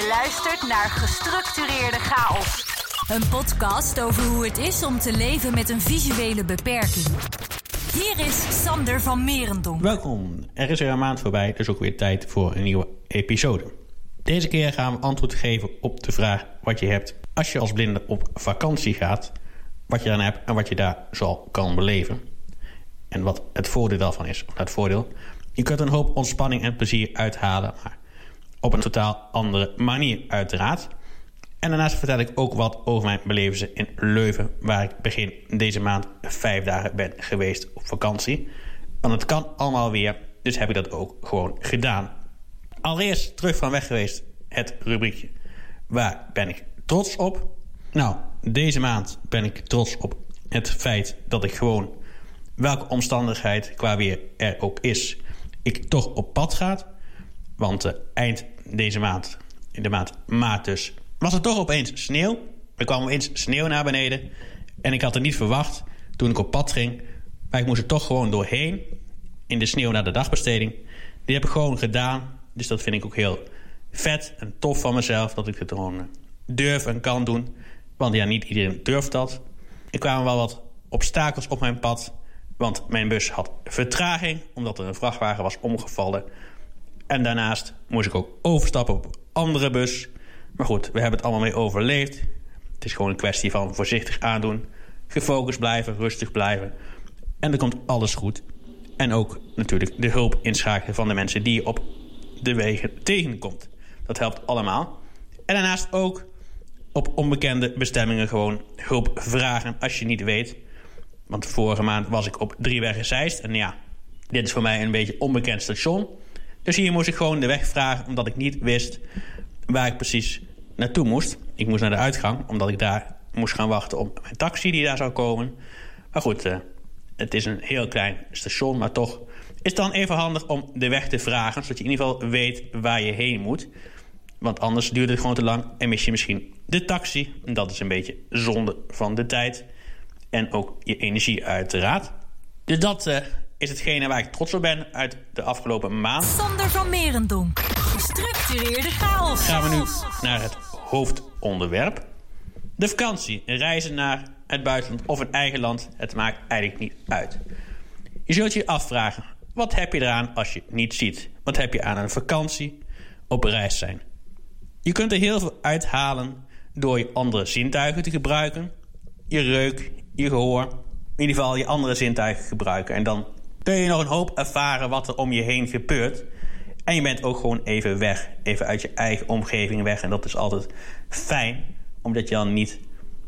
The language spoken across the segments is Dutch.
Je luistert naar Gestructureerde Chaos. Een podcast over hoe het is om te leven met een visuele beperking. Hier is Sander van Merendonk. Welkom. Er is weer een maand voorbij, dus ook weer tijd voor een nieuwe episode. Deze keer gaan we antwoord geven op de vraag wat je hebt als je als blinde op vakantie gaat. Wat je dan hebt en wat je daar zal kan beleven. En wat het voordeel daarvan is. Of het voordeel. Je kunt een hoop ontspanning en plezier uithalen. Maar op een totaal andere manier uiteraard. En daarnaast vertel ik ook wat over mijn belevenissen in Leuven... waar ik begin deze maand vijf dagen ben geweest op vakantie. Want het kan allemaal weer, dus heb ik dat ook gewoon gedaan. Allereerst terug van weg geweest, het rubriekje. Waar ben ik trots op? Nou, deze maand ben ik trots op het feit dat ik gewoon... welke omstandigheid qua weer er ook is... ik toch op pad ga. Want uh, eind deze maand, in de maand maart dus, was er toch opeens sneeuw. Er kwam opeens sneeuw naar beneden. En ik had het niet verwacht toen ik op pad ging. Maar ik moest er toch gewoon doorheen. In de sneeuw naar de dagbesteding. Die heb ik gewoon gedaan. Dus dat vind ik ook heel vet en tof van mezelf. Dat ik het gewoon eh, durf en kan doen. Want ja, niet iedereen durft dat. Er kwamen wel wat obstakels op mijn pad. Want mijn bus had vertraging. Omdat er een vrachtwagen was omgevallen. En daarnaast moest ik ook overstappen op andere bus. Maar goed, we hebben het allemaal mee overleefd. Het is gewoon een kwestie van voorzichtig aandoen. Gefocust blijven, rustig blijven. En dan komt alles goed. En ook natuurlijk de hulp inschakelen van de mensen die je op de wegen tegenkomt. Dat helpt allemaal. En daarnaast ook op onbekende bestemmingen gewoon hulp vragen als je niet weet. Want vorige maand was ik op Drieweg Zeist. En ja, dit is voor mij een beetje onbekend station. Dus hier moest ik gewoon de weg vragen, omdat ik niet wist waar ik precies naartoe moest. Ik moest naar de uitgang, omdat ik daar moest gaan wachten op mijn taxi die daar zou komen. Maar goed, uh, het is een heel klein station, maar toch is het dan even handig om de weg te vragen, zodat je in ieder geval weet waar je heen moet. Want anders duurt het gewoon te lang en mis je misschien de taxi. Dat is een beetje zonde van de tijd. En ook je energie uiteraard. Dus dat uh, is hetgene waar ik trots op ben uit de afgelopen maand. Sander van Merendonk. Gestructureerde chaos. Gaan we nu naar het hoofdonderwerp. De vakantie, reizen naar het buitenland of een eigen land, het maakt eigenlijk niet uit. Je zult je afvragen, wat heb je eraan als je het niet ziet? Wat heb je aan een vakantie op reis zijn? Je kunt er heel veel uithalen door je andere zintuigen te gebruiken. Je reuk, je gehoor, in ieder geval je andere zintuigen gebruiken. En dan kun je nog een hoop ervaren wat er om je heen gebeurt. En je bent ook gewoon even weg. Even uit je eigen omgeving weg. En dat is altijd fijn, omdat je dan niet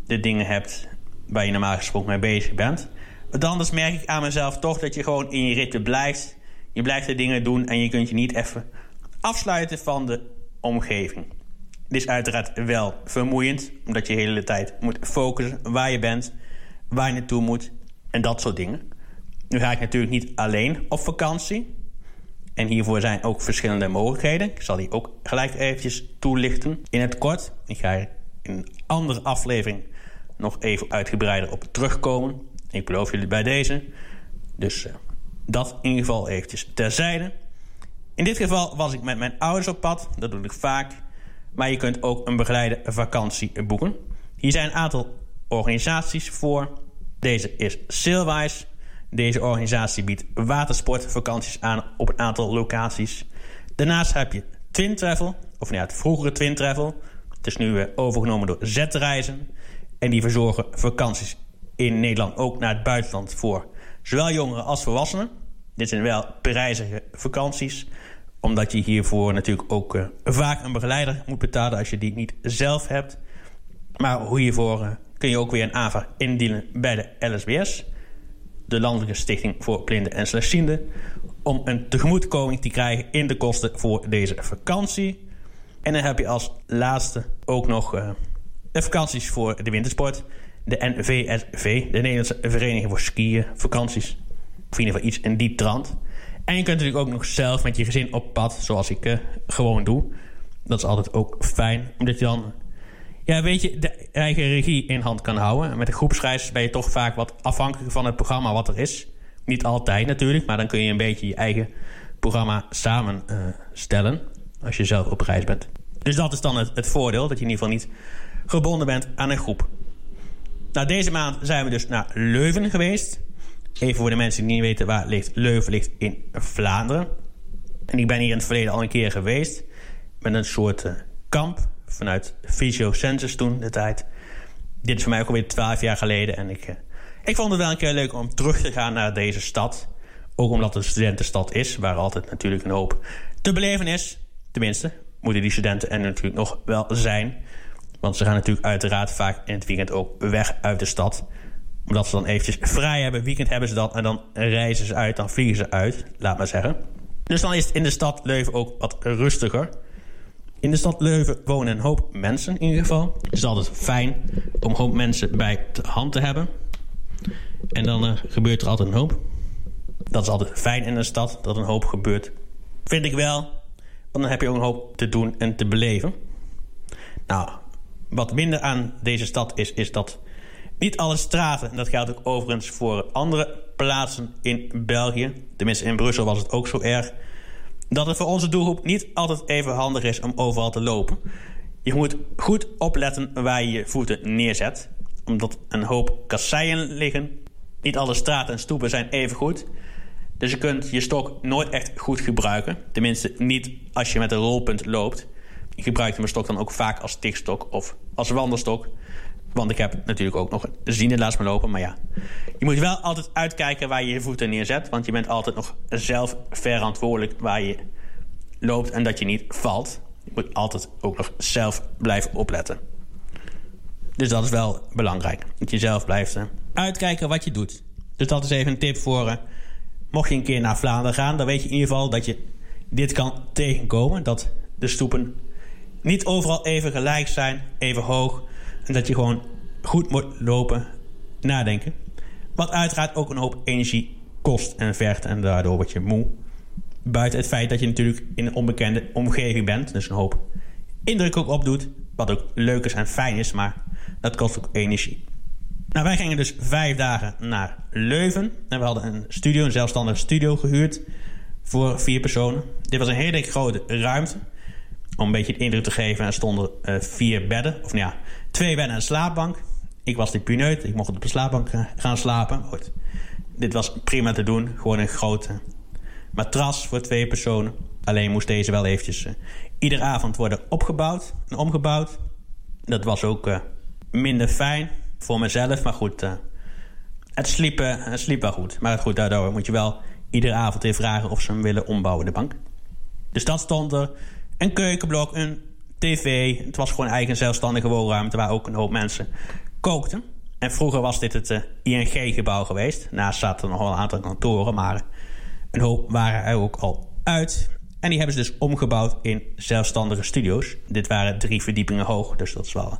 de dingen hebt waar je normaal gesproken mee bezig bent. Want anders merk ik aan mezelf toch dat je gewoon in je ritme blijft. Je blijft de dingen doen en je kunt je niet even afsluiten van de omgeving. Dit is uiteraard wel vermoeiend, omdat je de hele tijd moet focussen waar je bent, waar je naartoe moet en dat soort dingen. Nu ga ik natuurlijk niet alleen op vakantie. En hiervoor zijn ook verschillende mogelijkheden. Ik zal die ook gelijk eventjes toelichten in het kort. Ik ga in een andere aflevering nog even uitgebreider op terugkomen. Ik beloof jullie bij deze. Dus uh, dat in ieder geval eventjes terzijde. In dit geval was ik met mijn ouders op pad. Dat doe ik vaak. Maar je kunt ook een begeleide vakantie boeken. Hier zijn een aantal organisaties voor. Deze is Sailwise. Deze organisatie biedt watersportvakanties aan op een aantal locaties. Daarnaast heb je Twin Travel, of nou ja, het vroegere Twin Travel. Het is nu overgenomen door Z-reizen. En die verzorgen vakanties in Nederland ook naar het buitenland voor zowel jongeren als volwassenen. Dit zijn wel prijzige vakanties, omdat je hiervoor natuurlijk ook uh, vaak een begeleider moet betalen als je die niet zelf hebt. Maar hiervoor uh, kun je ook weer een aanvraag indienen bij de LSBS de Landelijke Stichting voor Blinden en Slechtzienden... om een tegemoetkoming te krijgen in de kosten voor deze vakantie. En dan heb je als laatste ook nog uh, de vakanties voor de wintersport. De NVSV, de Nederlandse Vereniging voor Skiën, vakanties. Of in ieder geval iets in die trant. En je kunt natuurlijk ook nog zelf met je gezin op pad, zoals ik uh, gewoon doe. Dat is altijd ook fijn, omdat je dan ja, weet je, de eigen regie in hand kan houden. Met de groepsreis ben je toch vaak wat afhankelijk van het programma wat er is. Niet altijd natuurlijk, maar dan kun je een beetje je eigen programma samenstellen. Uh, als je zelf op reis bent. Dus dat is dan het, het voordeel, dat je in ieder geval niet gebonden bent aan een groep. Nou, deze maand zijn we dus naar Leuven geweest. Even voor de mensen die niet weten waar ligt. Leuven ligt in Vlaanderen. En ik ben hier in het verleden al een keer geweest. Met een soort uh, kamp vanuit Physio Census toen, de tijd. Dit is voor mij ook alweer twaalf jaar geleden. En ik, uh, ik vond het wel een keer leuk om terug te gaan naar deze stad. Ook omdat het een studentenstad is, waar altijd natuurlijk een hoop te beleven is. Tenminste, moeten die studenten er natuurlijk nog wel zijn. Want ze gaan natuurlijk uiteraard vaak in het weekend ook weg uit de stad. Omdat ze dan eventjes vrij hebben. Weekend hebben ze dat en dan reizen ze uit. Dan vliegen ze uit, laat maar zeggen. Dus dan is het in de stad Leuven ook wat rustiger. In de stad Leuven wonen een hoop mensen in ieder geval. Het is altijd fijn om een hoop mensen bij de hand te hebben. En dan uh, gebeurt er altijd een hoop. Dat is altijd fijn in een stad, dat een hoop gebeurt. Vind ik wel. Want dan heb je ook een hoop te doen en te beleven. Nou, wat minder aan deze stad is, is dat niet alle straten, en dat geldt ook overigens voor andere plaatsen in België, tenminste in Brussel was het ook zo erg, dat het voor onze doelgroep niet altijd even handig is om overal te lopen. Je moet goed opletten waar je je voeten neerzet, omdat een hoop kasseien liggen. Niet alle straten en stoepen zijn even goed. Dus je kunt je stok nooit echt goed gebruiken. Tenminste, niet als je met een rolpunt loopt. Ik gebruik mijn stok dan ook vaak als tikstok of als wandelstok. Want ik heb natuurlijk ook nog een ziende laat me lopen. Maar ja, je moet wel altijd uitkijken waar je je voeten neerzet. Want je bent altijd nog zelf verantwoordelijk waar je loopt en dat je niet valt. Je moet altijd ook nog zelf blijven opletten. Dus dat is wel belangrijk. Dat je zelf blijft eh, uitkijken wat je doet. Dus dat is even een tip voor... Uh, mocht je een keer naar Vlaanderen gaan... dan weet je in ieder geval dat je dit kan tegenkomen. Dat de stoepen niet overal even gelijk zijn, even hoog. En dat je gewoon goed moet lopen, nadenken. Wat uiteraard ook een hoop energie kost en vergt. En daardoor word je moe. Buiten het feit dat je natuurlijk in een onbekende omgeving bent. Dus een hoop indruk ook opdoet. Wat ook leuk is en fijn is, maar dat kost ook energie. Nou, wij gingen dus vijf dagen naar Leuven. En we hadden een studio, een zelfstandig studio gehuurd. Voor vier personen. Dit was een hele grote ruimte. Om een beetje de indruk te geven, er stonden uh, vier bedden. Of nou ja, twee bedden en een slaapbank. Ik was die puneut, ik mocht op de slaapbank eh, gaan slapen. Goed. Dit was prima te doen. Gewoon een grote matras voor twee personen. Alleen moest deze wel eventjes uh, iedere avond worden opgebouwd en omgebouwd. Dat was ook uh, minder fijn voor mezelf. Maar goed, uh, het, sliep, het sliep wel goed. Maar goed, daardoor moet je wel iedere avond weer vragen of ze hem willen ombouwen, de bank. Dus dat stond er een keukenblok, een tv. Het was gewoon eigen zelfstandige woonruimte waar ook een hoop mensen kookten. En vroeger was dit het uh, ING-gebouw geweest. Naast zaten er nog wel een aantal kantoren, maar een hoop waren er ook al uit. En die hebben ze dus omgebouwd in zelfstandige studio's. Dit waren drie verdiepingen hoog, dus dat is wel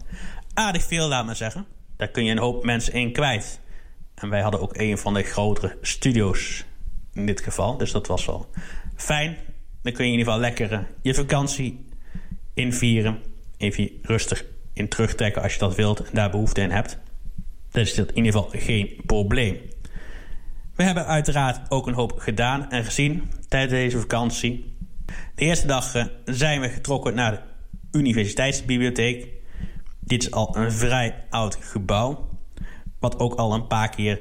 aardig veel, laat maar zeggen. Daar kun je een hoop mensen in kwijt. En wij hadden ook een van de grotere studio's in dit geval, dus dat was wel fijn. Dan kun je in ieder geval lekker eh, je vakantie invieren. Even rustig in terugtrekken als je dat wilt en daar behoefte in hebt. Dan is dat in ieder geval geen probleem. We hebben uiteraard ook een hoop gedaan en gezien tijdens deze vakantie. De eerste dag eh, zijn we getrokken naar de Universiteitsbibliotheek. Dit is al een vrij oud gebouw, wat ook al een paar keer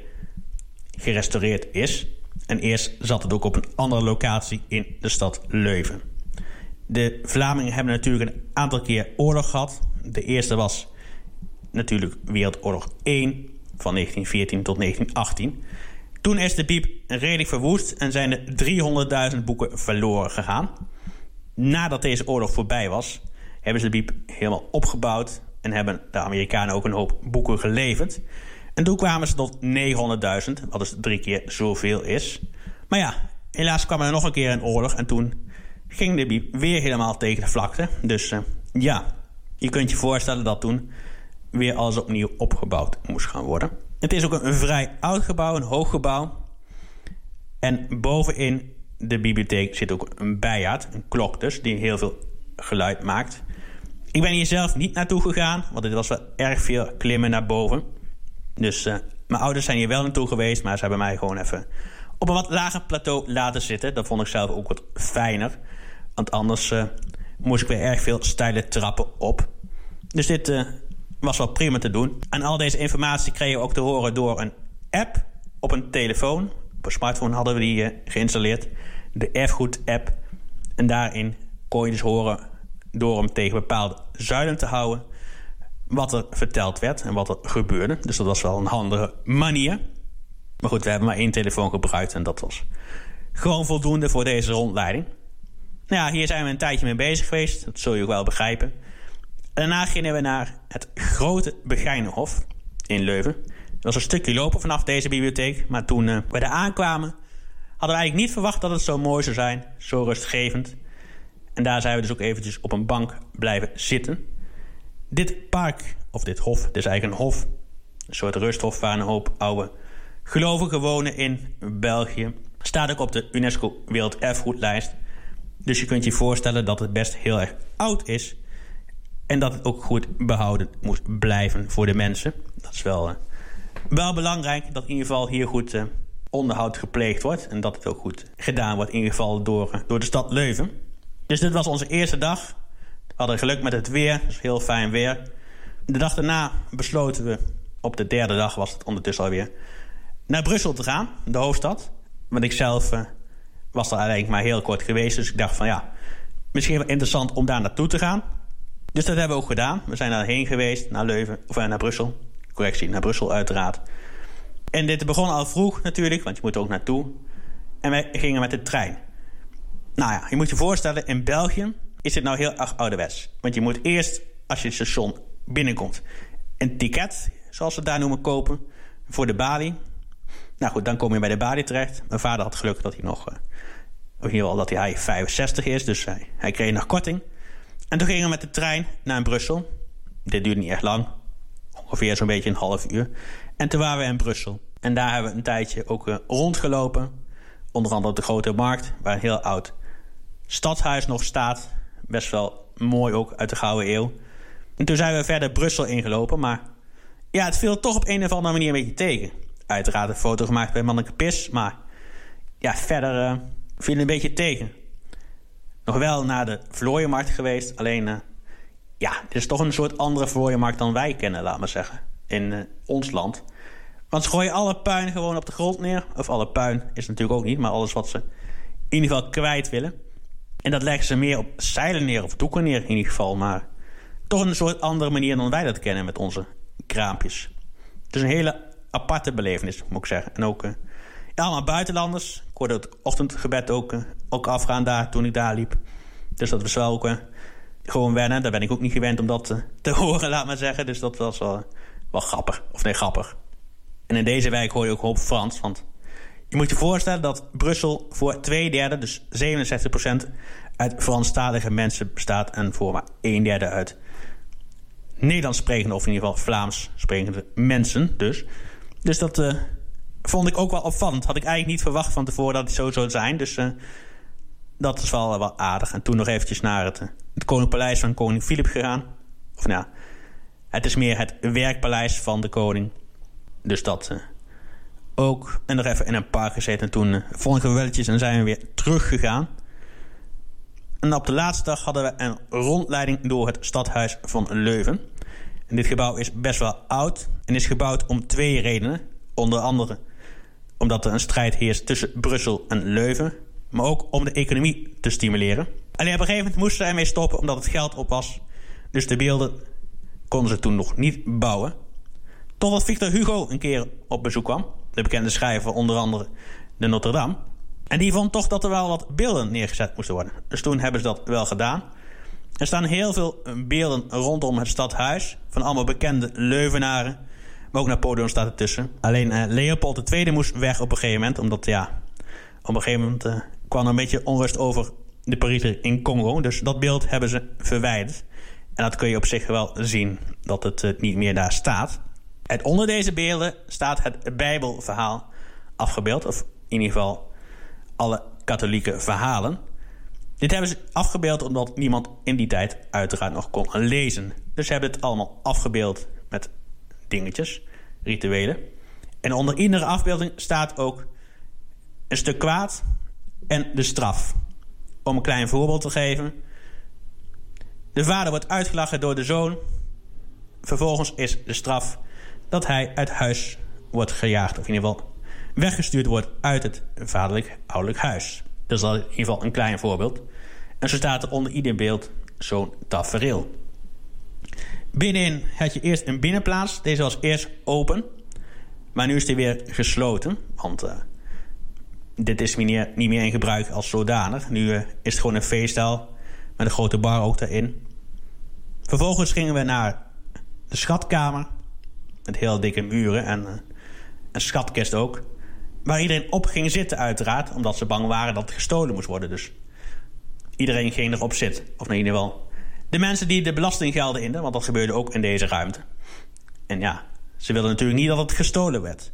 gerestaureerd is. En eerst zat het ook op een andere locatie in de stad Leuven. De Vlamingen hebben natuurlijk een aantal keer oorlog gehad. De eerste was natuurlijk Wereldoorlog 1 van 1914 tot 1918. Toen is de piep redelijk verwoest en zijn er 300.000 boeken verloren gegaan. Nadat deze oorlog voorbij was, hebben ze de piep helemaal opgebouwd en hebben de Amerikanen ook een hoop boeken geleverd. En toen kwamen ze tot 900.000, wat dus drie keer zoveel is. Maar ja, helaas kwam er nog een keer een oorlog en toen ging biep weer helemaal tegen de vlakte. Dus uh, ja, je kunt je voorstellen dat toen weer alles opnieuw opgebouwd moest gaan worden. Het is ook een, vrij oud gebouw, een hoog gebouw. En bovenin de bibliotheek zit ook een bijaard, een klok dus, die heel veel geluid maakt. Ik ben hier zelf niet naartoe gegaan, want het was wel erg veel klimmen naar boven. Dus uh, mijn ouders zijn hier wel naartoe geweest, maar ze hebben mij gewoon even op een wat lager plateau laten zitten. Dat vond ik zelf ook wat fijner. Want anders uh, moest ik weer erg veel steile trappen op. Dus dit uh, was wel prima te doen. En al deze informatie kreeg je ook te horen door een app op een telefoon. Op een smartphone hadden we die uh, geïnstalleerd. De Erfgoed-app. En daarin kon je dus horen door hem tegen bepaalde zuilen te houden wat er verteld werd en wat er gebeurde. Dus dat was wel een handige manier. Maar goed, we hebben maar één telefoon gebruikt en dat was gewoon voldoende voor deze rondleiding. Nou ja, hier zijn we een tijdje mee bezig geweest. Dat zul je ook wel begrijpen. Daarna gingen we naar het Grote Begijnenhof in Leuven. Dat was een stukje lopen vanaf deze bibliotheek. Maar toen uh, we daar aankwamen, hadden we eigenlijk niet verwacht dat het zo mooi zou zijn. Zo rustgevend. En daar zijn we dus ook eventjes op een bank blijven zitten. Dit park, of dit hof, het is eigenlijk een hof. Een soort rusthof waar een hoop oude gelovigen wonen in België. Staat ook op de UNESCO Werelderfgoedlijst. Dus je kunt je voorstellen dat het best heel erg oud is. En dat het ook goed behouden moet blijven voor de mensen. Dat is wel, uh, wel belangrijk dat in ieder geval hier goed uh, onderhoud gepleegd wordt. En dat het ook goed gedaan wordt, in ieder geval door, uh, door de stad Leuven. Dus dit was onze eerste dag. We hadden geluk met het weer, dus heel fijn weer. De dag daarna besloten we, op de derde dag was het ondertussen alweer, naar Brussel te gaan, de hoofdstad. Want ik zelf was er eigenlijk maar heel kort geweest. Dus ik dacht van ja, misschien wel interessant om daar naartoe te gaan. Dus dat hebben we ook gedaan. We zijn daarheen geweest, naar Leuven, of naar Brussel. Correctie, naar Brussel uiteraard. En dit begon al vroeg natuurlijk, want je moet er ook naartoe. En wij gingen met de trein. Nou ja, je moet je voorstellen, in België is het nou heel erg ouderwets. Want je moet eerst, als je het station binnenkomt, een ticket, zoals ze het daar noemen, kopen voor de balie. Nou goed, dan kom je bij de balie terecht. Mijn vader had geluk dat hij nog, uh, in ieder dat hij 65 is, dus hij, hij kreeg nog korting. En toen gingen we met de trein naar Brussel. Dit duurde niet echt lang. Ongeveer zo'n beetje een half uur. En toen waren we in Brussel. En daar hebben we een tijdje ook uh, rondgelopen. Onder andere op de Grote Markt, waar een heel oud stadhuis nog staat. Best wel mooi ook, uit de Gouden Eeuw. En toen zijn we verder Brussel ingelopen, maar... Ja, het viel toch op een of andere manier een beetje tegen. Uiteraard een foto gemaakt bij Manneke Pis, maar... Ja, verder uh, viel een beetje tegen nog wel naar de vlooienmarkt geweest. Alleen, uh, ja, het is toch een soort andere vlooienmarkt dan wij kennen, laat maar zeggen. In uh, ons land. Want ze gooien alle puin gewoon op de grond neer. Of alle puin is natuurlijk ook niet, maar alles wat ze in ieder geval kwijt willen. En dat leggen ze meer op zeilen neer of doeken neer in ieder geval. Maar toch een soort andere manier dan wij dat kennen met onze kraampjes. Het is een hele aparte belevenis, moet ik zeggen. En ook uh, allemaal buitenlanders. Ik hoorde het ochtendgebed ook ook afgaan daar toen ik daar liep. Dus dat was wel ook uh, gewoon wennen. Daar ben ik ook niet gewend om dat uh, te horen, laat maar zeggen. Dus dat was wel, wel grappig. Of nee, grappig. En in deze wijk hoor je ook hoop Frans. Want je moet je voorstellen dat Brussel voor twee derde, dus 67%, uit Franstalige mensen bestaat. En voor maar een derde uit Nederlands sprekende, of in ieder geval Vlaams sprekende mensen. Dus, dus dat vond ik ook wel opvallend. Had ik eigenlijk niet verwacht van tevoren dat het zo zou zijn. Dus uh, dat is wel, wel aardig. En toen nog eventjes naar het, het Koningpaleis van koning Filip gegaan. Of nou, het is meer het werkpaleis van de koning. Dus dat ook. En nog even in een park gezeten. En toen uh, vond ik welletjes en zijn we weer teruggegaan. En op de laatste dag hadden we een rondleiding door het stadhuis van Leuven. En dit gebouw is best wel oud en is gebouwd om twee redenen. Onder andere omdat er een strijd heerst tussen Brussel en Leuven maar ook om de economie te stimuleren. Alleen op een gegeven moment moesten ze ermee stoppen omdat het geld op was. Dus de beelden konden ze toen nog niet bouwen. Totdat Victor Hugo een keer op bezoek kwam. De bekende schrijver onder andere de Notre Dame. En die vond toch dat er wel wat beelden neergezet moesten worden. Dus toen hebben ze dat wel gedaan. Er staan heel veel beelden rondom het stadhuis. Van allemaal bekende Leuvenaren. Maar ook Napoleon staat ertussen. Alleen uh, Leopold II moest weg op een gegeven moment. Omdat ja, op een gegeven moment uh, kwam er een beetje onrust over de Pariser in Congo. Dus dat beeld hebben ze verwijderd. En dat kun je op zich wel zien, dat het uh, niet meer daar staat. En onder deze beelden staat het Bijbelverhaal afgebeeld. Of in ieder geval alle katholieke verhalen. Dit hebben ze afgebeeld omdat niemand in die tijd uiteraard nog kon lezen. Dus ze hebben het allemaal afgebeeld met dingetjes, rituelen. En onder iedere afbeelding staat ook een stuk kwaad en de straf. Om een klein voorbeeld te geven. De vader wordt uitgelachen door de zoon. Vervolgens is de straf dat hij uit huis wordt gejaagd. Of in ieder geval weggestuurd wordt uit het vaderlijk ouderlijk huis. Dat is in ieder geval een klein voorbeeld. En zo staat er onder ieder beeld zo'n tafereel. Binnenin had je eerst een binnenplaats. Deze was eerst open. Maar nu is die weer gesloten. Want uh, dit is niet meer, in gebruik als zodanig. Nu uh, is het gewoon een feestzaal. Met een grote bar ook daarin. Vervolgens gingen we naar de schatkamer. Met heel dikke muren en uh, een schatkist ook. Waar iedereen op ging zitten uiteraard. Omdat ze bang waren dat het gestolen moest worden. Dus iedereen ging erop zitten. Of in ieder geval de mensen die de belastinggelden inden. Want dat gebeurde ook in deze ruimte. En ja, ze wilden natuurlijk niet dat het gestolen werd.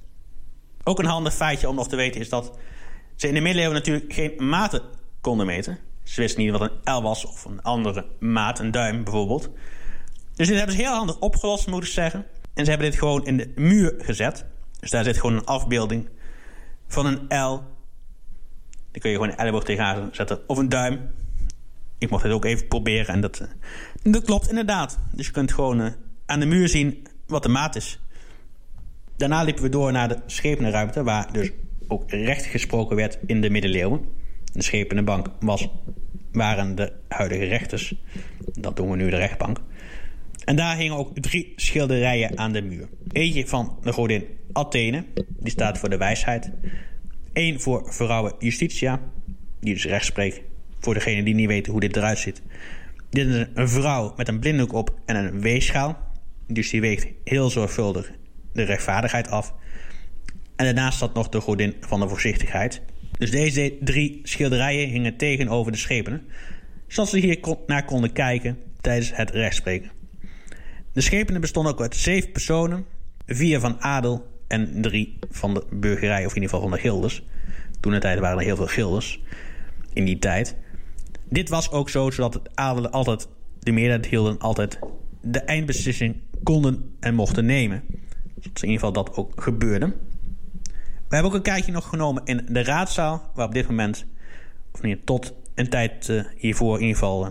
Ook een handig feitje om nog te weten is dat ze in de middeleeuwen natuurlijk geen maten konden meten. Ze wisten niet wat een L was of een andere maat, een duim bijvoorbeeld. Dus dit hebben ze heel handig opgelost, moet ik zeggen. En ze hebben dit gewoon in de muur gezet. Dus daar zit gewoon een afbeelding van een L. Die kun je gewoon een elleboog tegenaan zetten. Of een duim. Ik mocht het ook even proberen en dat, eh, dat klopt inderdaad. Dus je kunt gewoon uh, aan de muur zien wat de maat is. Daarna liepen we door naar de schepenruimte, waar dus ook recht gesproken werd in de middeleeuwen. De schepenbank was, waren de huidige rechters. Dat doen we nu de rechtbank. En daar hingen ook drie schilderijen aan de muur. Eentje van de godin Athene, die staat voor de wijsheid. Eén voor vrouwen Justitia, die dus recht spreekt. Voor degenen die niet weten hoe dit eruit ziet. Dit is een vrouw met een blinddoek op en een weegschaal. Dus die weegt heel zorgvuldig de rechtvaardigheid af. En daarnaast staat nog de godin van de voorzichtigheid. Dus deze drie schilderijen hingen tegenover de schepenen, zodat ze hier naar konden kijken tijdens het rechtspreken. De schepenen bestonden ook uit zeven personen, vier van adel en drie van de burgerij, of in ieder geval van de gildes. Toen de tijd waren er heel veel gildes in die tijd. Dit was ook zo, zodat het adelen altijd de meerderheid hielden, altijd de eindbeslissing konden en mochten nemen. Dat in ieder geval dat ook gebeurde. We hebben ook een kijkje nog genomen in de raadzaal, waar op dit moment, of niet, tot een tijd uh, hiervoor in ieder geval, uh,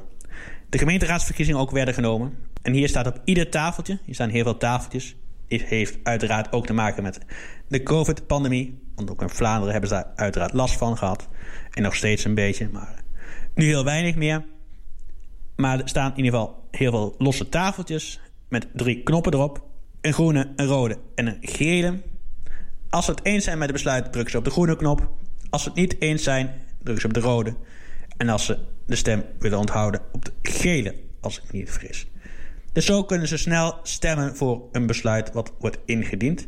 de gemeenteraadsverkiezingen ook werden genomen. En hier staat op ieder tafeltje, hier staan heel veel tafeltjes. Dit heeft uiteraard ook te maken met de COVID-pandemie. Want ook in Vlaanderen hebben ze daar uiteraard last van gehad. En nog steeds een beetje, maar nu heel weinig meer. Maar er staan in ieder geval heel veel losse tafeltjes met drie knoppen erop. Een groene, een rode en een gele. Als ze het eens zijn met het besluit, drukken ze op de groene knop. Als ze het niet eens zijn, drukken ze op de rode. En als ze de stem willen onthouden, op de gele, als ik niet vergis. Dus zo kunnen ze snel stemmen voor een besluit wat wordt ingediend.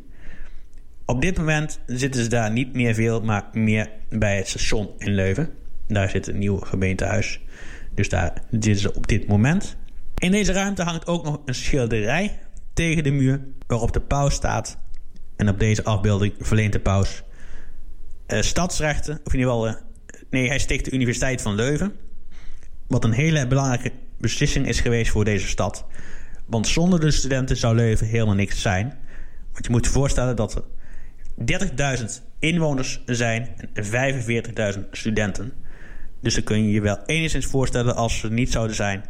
Op dit moment zitten ze daar niet meer veel, maar meer bij het station in Leuven. Daar zit een nieuw gemeentehuis. Dus daar zitten ze op dit moment. In deze ruimte hangt ook nog een schilderij tegen de muur waarop de paus staat. En op deze afbeelding verleent de paus uh, stadsrechten, of in ieder geval, uh, nee, hij sticht de Universiteit van Leuven. Wat een hele belangrijke beslissing is geweest voor deze stad. Want zonder de studenten zou Leuven helemaal niks zijn. Want je moet je voorstellen dat er 30.000 inwoners zijn en 45.000 studenten. Dus dan kun je je wel enigszins voorstellen als ze niet zouden zijn.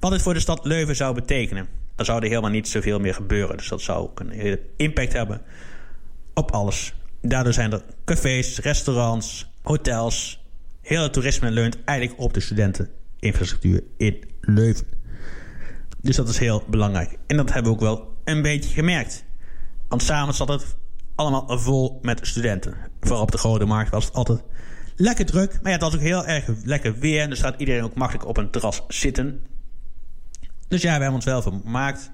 Wat het voor de stad Leuven zou betekenen. Dan zou er helemaal niet zoveel meer gebeuren. Dus dat zou ook een hele impact hebben op alles. Daardoor zijn er cafés, restaurants, hotels. Heel het toerisme leunt eigenlijk op de studenteninfrastructuur in Leuven. Dus dat is heel belangrijk. En dat hebben we ook wel een beetje gemerkt. Want samen zat het allemaal vol met studenten. Vooral op de Grote Markt was het altijd lekker druk. Maar ja, het was ook heel erg lekker weer. En dus staat iedereen ook makkelijk op een terras zitten. Dus ja, we hebben ons wel vermaakt.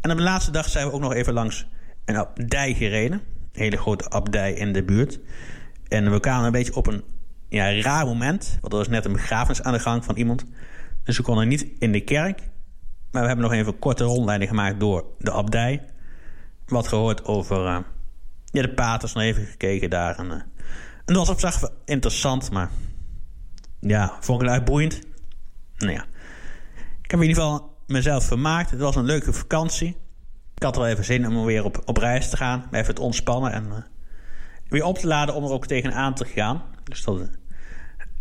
En op de laatste dag zijn we ook nog even langs een abdij gereden. Een hele grote abdij in de buurt. En we kwamen een beetje op een ja, raar moment. Want er was net een begrafenis aan de gang van iemand. Dus we konden niet in de kerk. Maar we hebben nog even een korte rondleiding gemaakt door de abdij. Wat gehoord over uh, ja, de paters. Nog even gekeken daar. En, uh, en dat was op zich interessant. Maar ja, vond ik het uitboeiend. Nou ja. Ik heb in ieder geval mezelf vermaakt. Het was een leuke vakantie. Ik had wel even zin om weer op, op reis te gaan. Even te ontspannen en uh, weer op te laden om er ook tegenaan te gaan. Dus dat uh,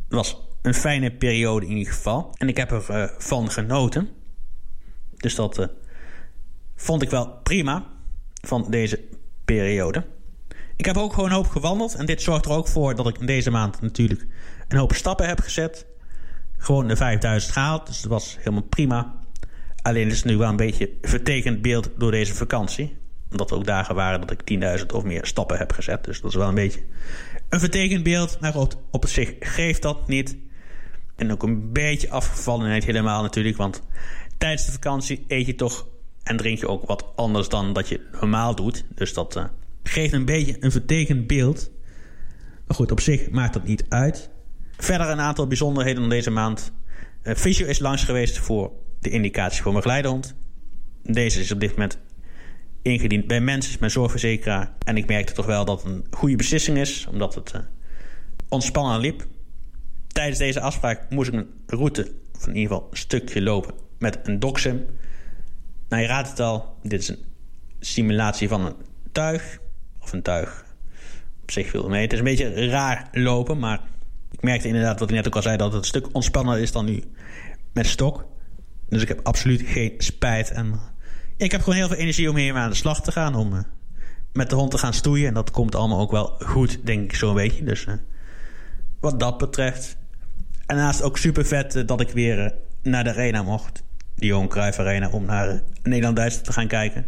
was een fijne periode in ieder geval. En ik heb ervan uh, van genoten. Dus dat vond ik wel prima van deze periode. Ik heb ook gewoon een hoop gewandeld. En dit zorgt er ook voor dat ik in deze maand natuurlijk een hoop stappen heb gezet. Gewoon de 5000 gehaald. Dus dat was helemaal prima. Alleen is het nu wel een beetje vertekend beeld door deze vakantie. Omdat er ook dagen waren dat ik 10.000 of meer stappen heb gezet. Dus dat is wel een beetje een vertekend beeld. Maar op, op zich geeft dat niet. En ook een beetje afgevallenheid helemaal natuurlijk. Want tijdens de vakantie eet je toch en drink je ook wat anders dan dat je normaal doet. Dus dat uh, geeft een beetje een vertekend beeld. Maar goed, op zich maakt dat niet uit. Verder een aantal bijzonderheden van deze maand. Uh, Fysio is langs geweest voor de indicatie voor mijn geleidehond. Deze is op dit moment ingediend bij mensen, mijn zorgverzekeraar. En ik merkte toch wel dat het een goede beslissing is, omdat het uh, ontspannen liep. Tijdens deze afspraak moest ik een route, of in ieder geval een stukje lopen, met een doxim. Nou, je raadt het al, dit is een simulatie van een tuig. Of een tuig op zich veel mee. Het is een beetje raar lopen, maar ik merkte inderdaad, wat ik net ook al zei, dat het een stuk ontspannender is dan nu met stok. Dus ik heb absoluut geen spijt. En ik heb gewoon heel veel energie om hiermee aan de slag te gaan. Om uh, met de hond te gaan stoeien. En dat komt allemaal ook wel goed, denk ik zo'n beetje. Dus uh, wat dat betreft. En daarnaast ook super vet uh, dat ik weer naar de arena mocht. De Johan Cruijff Arena. Om naar Nederland-Duitsland te gaan kijken.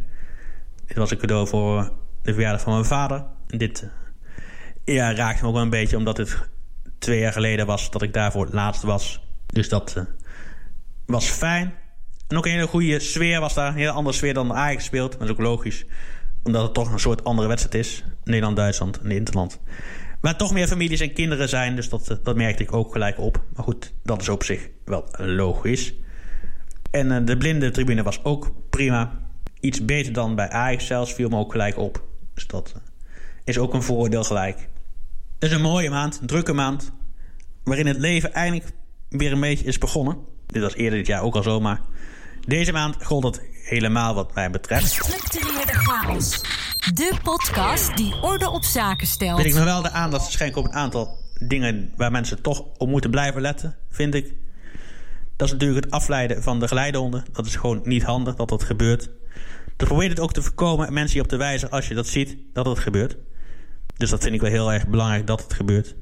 Dit was een cadeau voor de verjaardag van mijn vader. Dit ja, raakt me ook wel een beetje. Omdat het twee jaar geleden was dat ik daarvoor het laatst was. Dus dat was fijn. En ook een hele goede sfeer was daar. Een hele andere sfeer dan Ajax speelt. Dat is ook logisch. Omdat het toch een soort andere wedstrijd is. Nederland-Duitsland en Interland. Waar toch meer families en kinderen zijn. Dus dat, eh, dat merkte ik ook gelijk op. Maar goed, dat is op zich wel logisch. En de blinde tribune was ook prima. Iets beter dan bij Ajax zelfs. Viel me ook gelijk op. Dus dat uh, is ook een voordeel gelijk. Het is een mooie maand. Een drukke maand. Waarin het leven eindelijk weer een beetje is begonnen. Dit was eerder dit jaar ook al zo, maar deze maand gold het helemaal wat mij betreft. Gestructureerde chaos. De podcast die orde op zaken stelt. Wil ik me wel de aandacht schenken op een aantal dingen waar mensen toch op moeten blijven letten, vind ik. Dat is natuurlijk het afleiden van de geleidehonden. Dat is gewoon niet handig dat dat gebeurt. Probeer het ook te voorkomen en mensen je op te wijzen als je dat ziet dat het gebeurt. Dus dat vind ik wel heel erg belangrijk dat het gebeurt.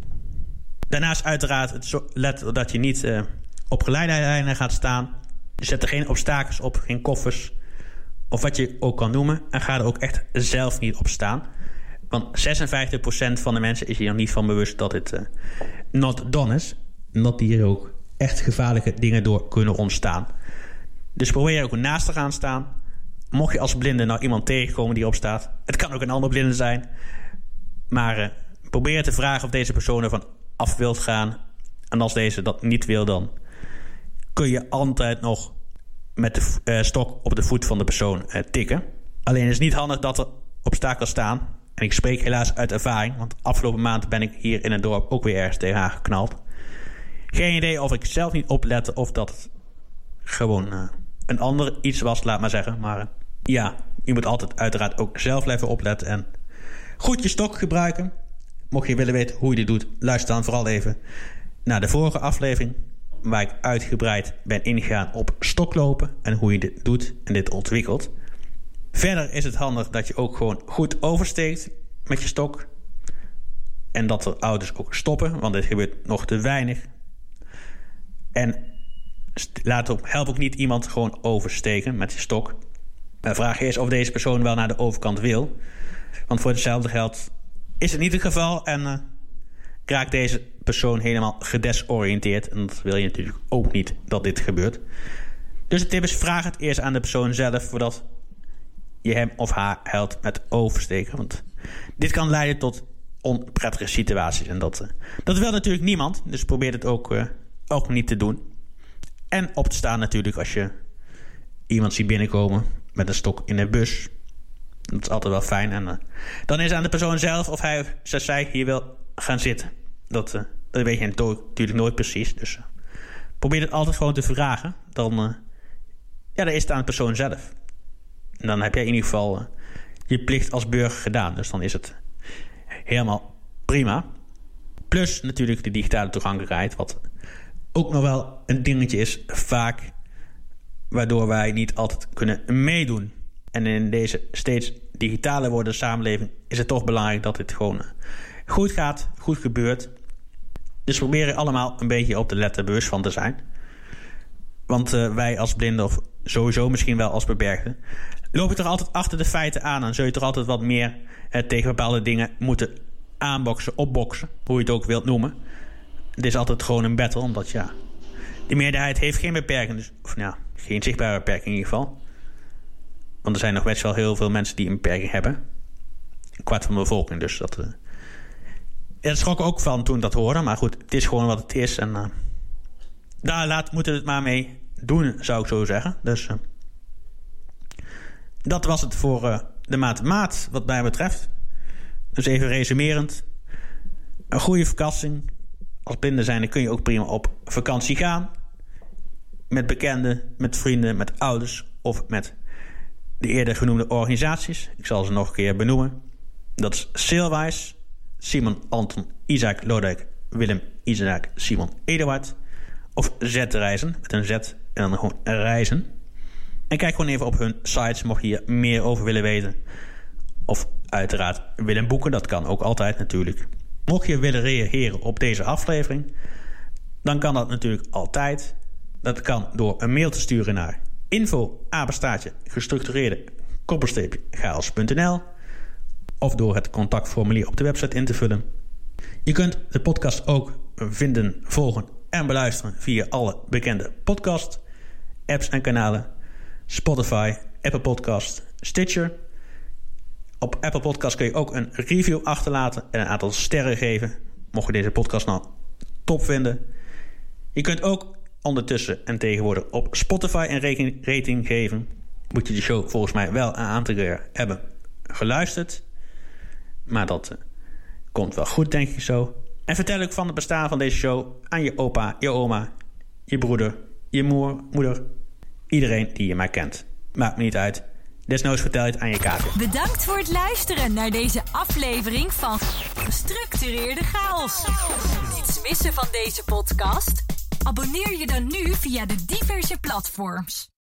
Daarnaast uiteraard let dat je niet uh, op geleiderlijnen gaat staan. Zet er geen obstakels op, geen koffers. Of wat je ook kan noemen. En ga er ook echt zelf niet op staan. Want 56% van de mensen is hier nog niet van bewust dat het uh, not done is. En dat hier ook echt gevaarlijke dingen door kunnen ontstaan. Dus probeer er ook naast te gaan staan. Mocht je als blinde nou iemand tegenkomen die erop staat. Het kan ook een ander blinde zijn. Maar uh, probeer te vragen of deze persoon ervan af wilt gaan. En als deze dat niet wil, dan kun je altijd nog met de uh, stok op de voet van de persoon uh, tikken. Alleen is het niet handig dat er obstakels staan. En ik spreek helaas uit ervaring, want afgelopen maand ben ik hier in het dorp ook weer ergens tegenaan geknald. Geen idee of ik zelf niet oplette of dat het gewoon een ander iets was, laat maar zeggen. Maar ja, je moet altijd uiteraard ook zelf blijven opletten en goed je stok gebruiken. Mocht je willen weten hoe je dit doet, luister dan vooral even naar de vorige aflevering waar ik uitgebreid ben ingegaan op stoklopen en hoe je dit doet en dit ontwikkelt. Verder is het handig dat je ook gewoon goed oversteekt met je stok. En dat de ouders ook stoppen, want dit gebeurt nog te weinig. En laat help ook niet iemand gewoon oversteken met je stok. De vraag is of deze persoon wel naar de overkant wil. Want voor hetzelfde geld is het niet het geval en uh, raakt deze persoon helemaal gedesoriënteerd. En dat wil je natuurlijk ook niet dat dit gebeurt. Dus de tip is: vraag het eerst aan de persoon zelf voordat je hem of haar helpt met oversteken. Want dit kan leiden tot onprettige situaties. En dat, uh, dat wil natuurlijk niemand. Dus probeer het ook, uh, ook niet te doen. En op te staan natuurlijk als je iemand ziet binnenkomen met een stok in de bus. Dat is altijd wel fijn. En uh, dan is het aan de persoon zelf of hij of zij hier wil gaan zitten. Dat, uh, dat weet je natuurlijk nooit precies. Dus uh, probeer het altijd gewoon te vragen. Dan, ja, dan is het aan de persoon zelf. En dan heb jij in ieder geval je plicht als burger gedaan. Dus dan is het helemaal prima. Plus natuurlijk de digitale toegankelijkheid. Wat ook nog wel een dingetje is vaak waardoor wij niet altijd kunnen meedoen. En in deze steeds digitaler wordende samenleving is het toch belangrijk dat dit gewoon goed gaat, goed gebeurt. Dus proberen allemaal een beetje op de letter bewust van te zijn. Want uh, wij als blinden, of sowieso misschien wel als beperkten, lopen toch altijd achter de feiten aan. En zul je toch altijd wat meer uh, tegen bepaalde dingen moeten aanboksen, opboksen, hoe je het ook wilt noemen. Het is altijd gewoon een battle, omdat ja, de meerderheid heeft geen beperking, dus, of nou, geen zichtbare beperking in ieder geval. Want er zijn nog best wel heel veel mensen die een beperking hebben. Een kwart van de bevolking, dus dat. Uh, schrok ook van toen dat hoorde, maar goed, het is gewoon wat het is. En uh, daar laat, moeten we het maar mee doen, zou ik zo zeggen. Dus uh, dat was het voor de maand maat, wat mij betreft. Dus even resumerend. Een goede vakantie. Als blinde zijn, kun je ook prima op vakantie gaan. Met bekenden, met vrienden, met ouders of met de eerder genoemde organisaties. Ik zal ze nog een keer benoemen. Dat is Sailwise, Simon Anton Isaac Lodijk Willem Isaac Simon Eduard. Of Z-reizen, met een Z en dan gewoon reizen. En kijk gewoon even op hun sites, mocht je hier meer over willen weten. Of uiteraard willen boeken, dat kan ook altijd natuurlijk. Mocht je willen reageren op deze aflevering, dan kan dat natuurlijk altijd. Dat kan door een mail te sturen naar info gestructureerde koppelsteepje chaos.nl of door het contactformulier op de website in te vullen. Je kunt de podcast ook vinden, volgen en beluisteren via alle bekende podcast apps en kanalen. Spotify, Apple Podcast, Stitcher. Op Apple Podcast kun je ook een review achterlaten en een aantal sterren geven. Mocht je deze podcast nou top vinden. Je kunt ook ondertussen en tegenwoordig op Spotify een rating geven. Moet je de show volgens mij wel een aantal keer hebben geluisterd. Maar dat uh, komt wel goed, denk ik zo. En vertel ook van het bestaan van deze show aan je opa, je oma, je broeder, je moer, moeder. Iedereen die je maar kent. Maakt me niet uit. Desnoods vertel je het aan je kater. Bedankt voor het luisteren naar deze aflevering van Gestructureerde Chaos. Niets missen van deze podcast? Abonneer je dan nu via de diverse platforms.